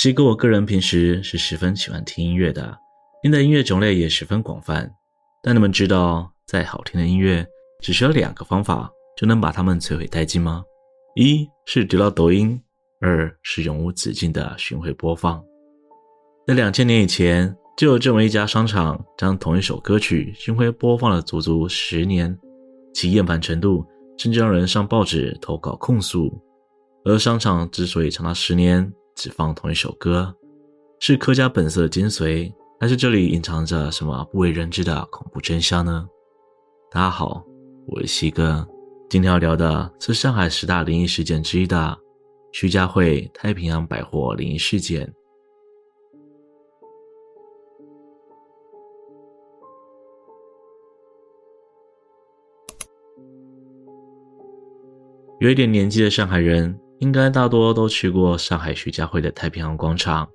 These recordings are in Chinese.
西哥，我个人平时是十分喜欢听音乐的，听的音乐种类也十分广泛。但你们知道，再好听的音乐，只需要两个方法就能把它们摧毁殆尽吗？一是丢到抖音，二是永无止境的巡回播放。在两千年以前，就有这么一家商场，将同一首歌曲巡回播放了足足十年，其厌烦程度甚至让人上报纸投稿控诉。而商场之所以长达十年，只放同一首歌，是客家本色的精髓，还是这里隐藏着什么不为人知的恐怖真相呢？大家好，我是西哥，今天要聊的是上海十大灵异事件之一的徐家汇太平洋百货灵异事件。有一点年纪的上海人。应该大多都去过上海徐家汇的太平洋广场，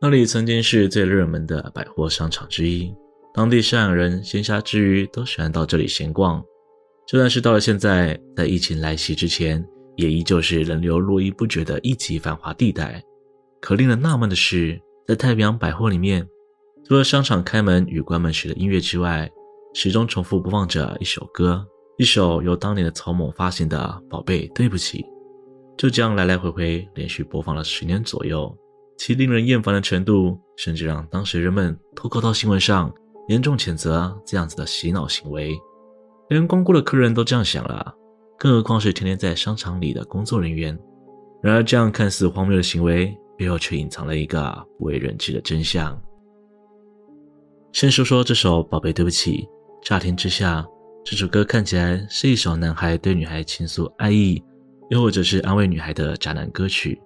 那里曾经是最热门的百货商场之一。当地上海人闲暇之余都喜欢到这里闲逛，就算是到了现在，在疫情来袭之前，也依旧是人流络绎不绝的一级繁华地带。可令人纳闷的是，在太平洋百货里面，除了商场开门与关门时的音乐之外，始终重复播放着一首歌，一首由当年的曹某发行的《宝贝对不起》。就这样来来回回连续播放了十年左右，其令人厌烦的程度，甚至让当时人们投稿到新闻上，严重谴责这样子的洗脑行为。连光顾的客人都这样想了，更何况是天天在商场里的工作人员。然而，这样看似荒谬的行为背后，却隐藏了一个不为人知的真相。先说说这首《宝贝对不起》，乍听之下，这首歌看起来是一首男孩对女孩倾诉爱意。又或者是安慰女孩的渣男歌曲，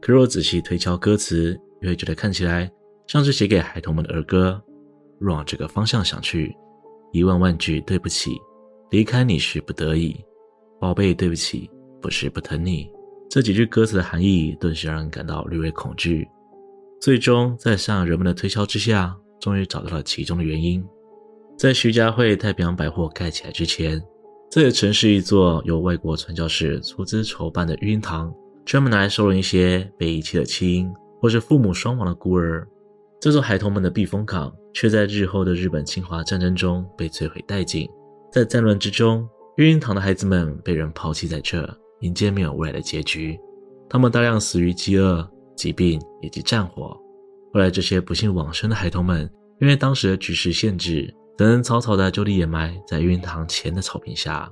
可若仔细推敲歌词，又会觉得看起来像是写给孩童们的儿歌。若往这个方向想去，一万万句对不起，离开你是不得已，宝贝对不起，不是不疼你。这几句歌词的含义顿时让人感到略微恐惧。最终，在向人们的推敲之下，终于找到了其中的原因。在徐家汇太平洋百货盖起来之前。这也曾是一座由外国传教士出资筹办的育婴堂，专门拿来收容一些被遗弃的弃婴或是父母双亡的孤儿。这座孩童们的避风港，却在日后的日本侵华战争中被摧毁殆尽。在战乱之中，育婴堂的孩子们被人抛弃在这，迎接没有未来的结局。他们大量死于饥饿、疾病以及战火。后来，这些不幸往生的孩童们，因为当时的局势限制。等草草的就地掩埋在育婴堂前的草坪下，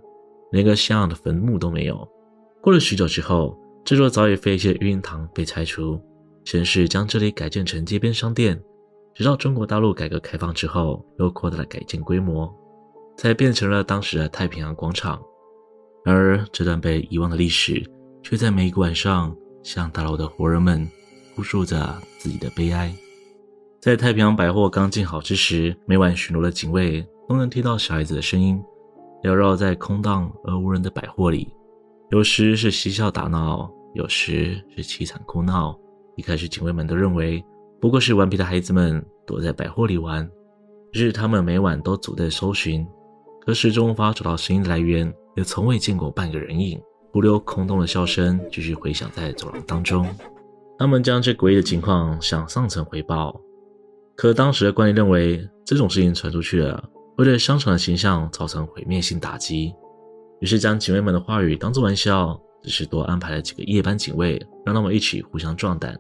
连个像样的坟墓都没有。过了许久之后，这座早已废弃的育婴堂被拆除，先是将这里改建成街边商店，直到中国大陆改革开放之后，又扩大了改建规模，才变成了当时的太平洋广场。然而，这段被遗忘的历史，却在每一个晚上向大楼的活人们哭诉着自己的悲哀。在太平洋百货刚建好之时，每晚巡逻的警卫都能听到小孩子的声音，缭绕在空荡而无人的百货里。有时是嬉笑打闹，有时是凄惨哭闹。一开始，警卫们都认为不过是顽皮的孩子们躲在百货里玩，于是他们每晚都组队搜寻，可始终无法找到声音的来源，也从未见过半个人影。不留空洞的笑声继续回响在走廊当中。他们将这诡异的情况向上层回报。可当时的官吏认为这种事情传出去了，会对商场的形象造成毁灭性打击，于是将警卫们的话语当作玩笑，只是多安排了几个夜班警卫，让他们一起互相壮胆。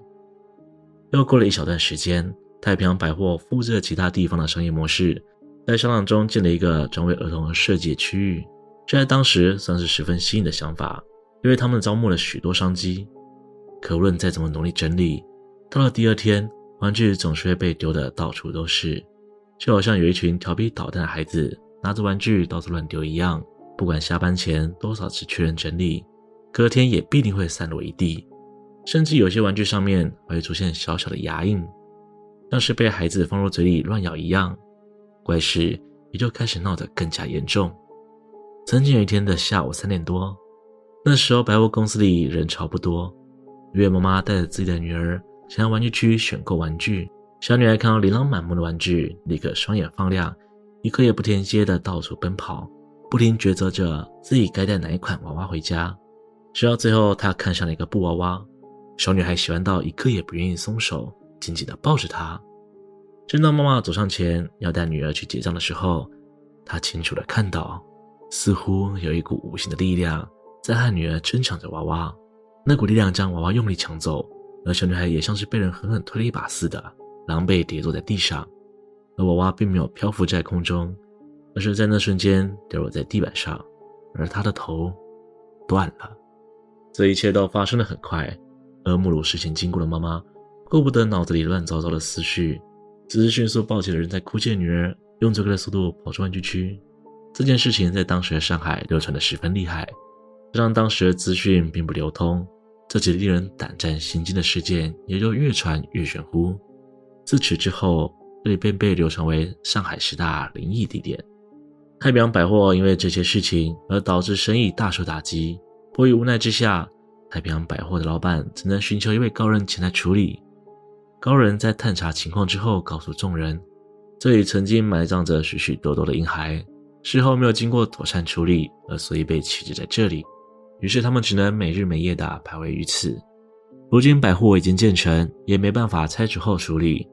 又过了一小段时间，太平洋百货复制了其他地方的商业模式，在商场中建了一个专为儿童而设计的区域，这在当时算是十分新颖的想法，因为他们招募了许多商机。可无论再怎么努力整理，到了第二天。玩具总是会被丢得到处都是，就好像有一群调皮捣蛋的孩子拿着玩具到处乱丢一样。不管下班前多少次确认整理，隔天也必定会散落一地。甚至有些玩具上面还会出现小小的牙印，像是被孩子放入嘴里乱咬一样。怪事也就开始闹得更加严重。曾经有一天的下午三点多，那时候百货公司里人潮不多，一位妈妈带着自己的女儿。想要玩具区选购玩具，小女孩看到琳琅满目的玩具，立刻双眼放亮，一刻也不停歇的到处奔跑，不停抉择着自己该带哪一款娃娃回家。直到最后，她看上了一个布娃娃，小女孩喜欢到一刻也不愿意松手，紧紧的抱着她。正当妈妈走上前要带女儿去结账的时候，她清楚的看到，似乎有一股无形的力量在和女儿争抢着娃娃。那股力量将娃娃用力抢走，而小女孩也像是被人狠狠推了一把似的，狼狈跌坐在地上。而娃娃并没有漂浮在空中，而是在那瞬间掉落在地板上，而她的头断了。这一切都发生的很快，而目睹事情经过的妈妈顾不得脑子里乱糟糟的思绪。只是迅速抱起了仍在哭泣的女儿，用最快的速度跑出玩具区。这件事情在当时的上海流传的十分厉害，这让当时的资讯并不流通，这起令人胆战心惊的事件也就越传越玄乎。自此之后，这里便被流传为上海十大灵异地点。太平洋百货因为这些事情而导致生意大受打击，迫于无奈之下，太平洋百货的老板只能寻求一位高人前来处理。高人在探查情况之后，告诉众人，这里曾经埋葬着许许多多的婴孩，事后没有经过妥善处理，而所以被弃置在这里。于是他们只能每日每夜的徘徊于此。如今百货已经建成，也没办法拆除后处理，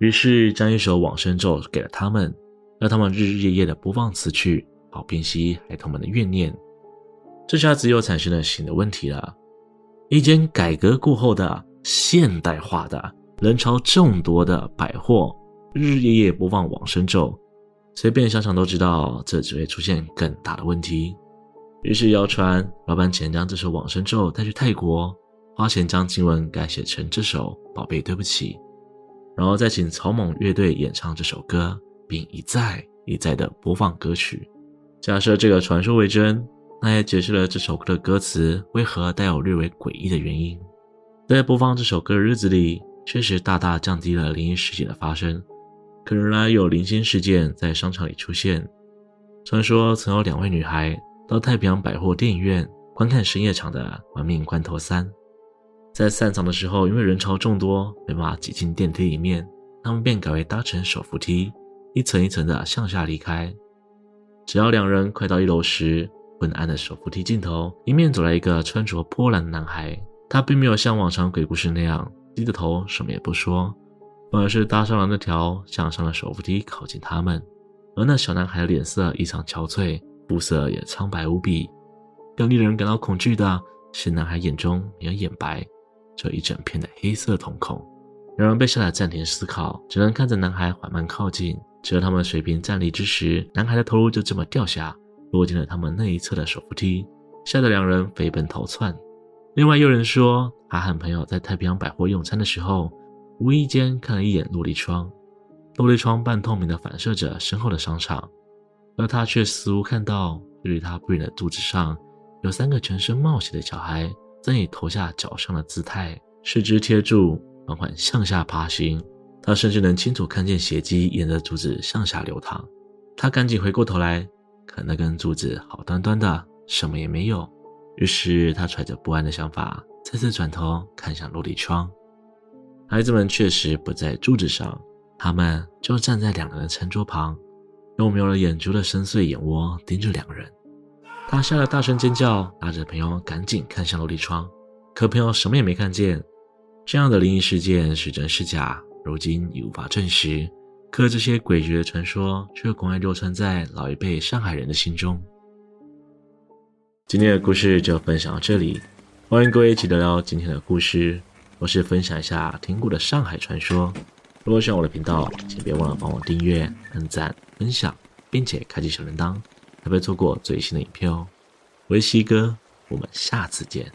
于是将一首往生咒给了他们，让他们日日夜夜的播放此曲，好平息孩童们的怨念。这下子又产生了新的问题了：一间改革过后的现代化的。人潮众多的百货，日日夜夜播放往生咒，随便想想都知道这只会出现更大的问题。于是谣传，老板前将这首往生咒带去泰国，花钱将经文改写成这首《宝贝对不起》，然后再请草蜢乐队演唱这首歌，并一再一再的播放歌曲。假设这个传说为真，那也解释了这首歌的歌词为何带有略微诡异的原因。在播放这首歌的日子里。确实大大降低了灵异事件的发生，可仍然有零星事件在商场里出现。传说曾有两位女孩到太平洋百货电影院观看深夜场的《玩命关头三》，在散场的时候，因为人潮众多，没办法挤进电梯里面，他们便改为搭乘手扶梯，一层一层的向下离开。只要两人快到一楼时，昏暗的手扶梯尽头，迎面走来一个穿着破烂的男孩，他并没有像往常鬼故事那样。低着头，什么也不说，反而是搭上了那条向上的手扶梯，靠近他们。而那小男孩的脸色异常憔悴，肤色也苍白无比。更令人感到恐惧的是，男孩眼中没有眼白，这一整片的黑色瞳孔。两人被吓得暂停思考，只能看着男孩缓慢靠近。直到他们水平站立之时，男孩的头颅就这么掉下，落进了他们那一侧的手扶梯，吓得两人飞奔逃窜。另外，有人说，他和朋友在太平洋百货用餐的时候，无意间看了一眼落地窗，落地窗半透明的反射着身后的商场，而他却似乎看到距离他不远的肚子上，有三个全身冒血的小孩，正以头下脚上的姿态，四肢贴住，缓缓向下爬行。他甚至能清楚看见血迹沿着柱子向下流淌。他赶紧回过头来，可那根柱子好端端的，什么也没有。于是他揣着不安的想法，再次转头看向落地窗。孩子们确实不在柱子上，他们就站在两人的餐桌旁，用没有了眼珠的深邃眼窝盯着两人。他吓得大声尖叫，拉着朋友赶紧看向落地窗，可朋友什么也没看见。这样的灵异事件是真是假，如今已无法证实。可这些诡谲的传说却广为流传在老一辈上海人的心中。今天的故事就分享到这里，欢迎各位一起聊聊今天的故事，我是分享一下听过的上海传说。如果喜欢我的频道，请别忘了帮我订阅、按赞、分享，并且开启小铃铛，才不会错过最新的影片哦。我是西哥，我们下次见。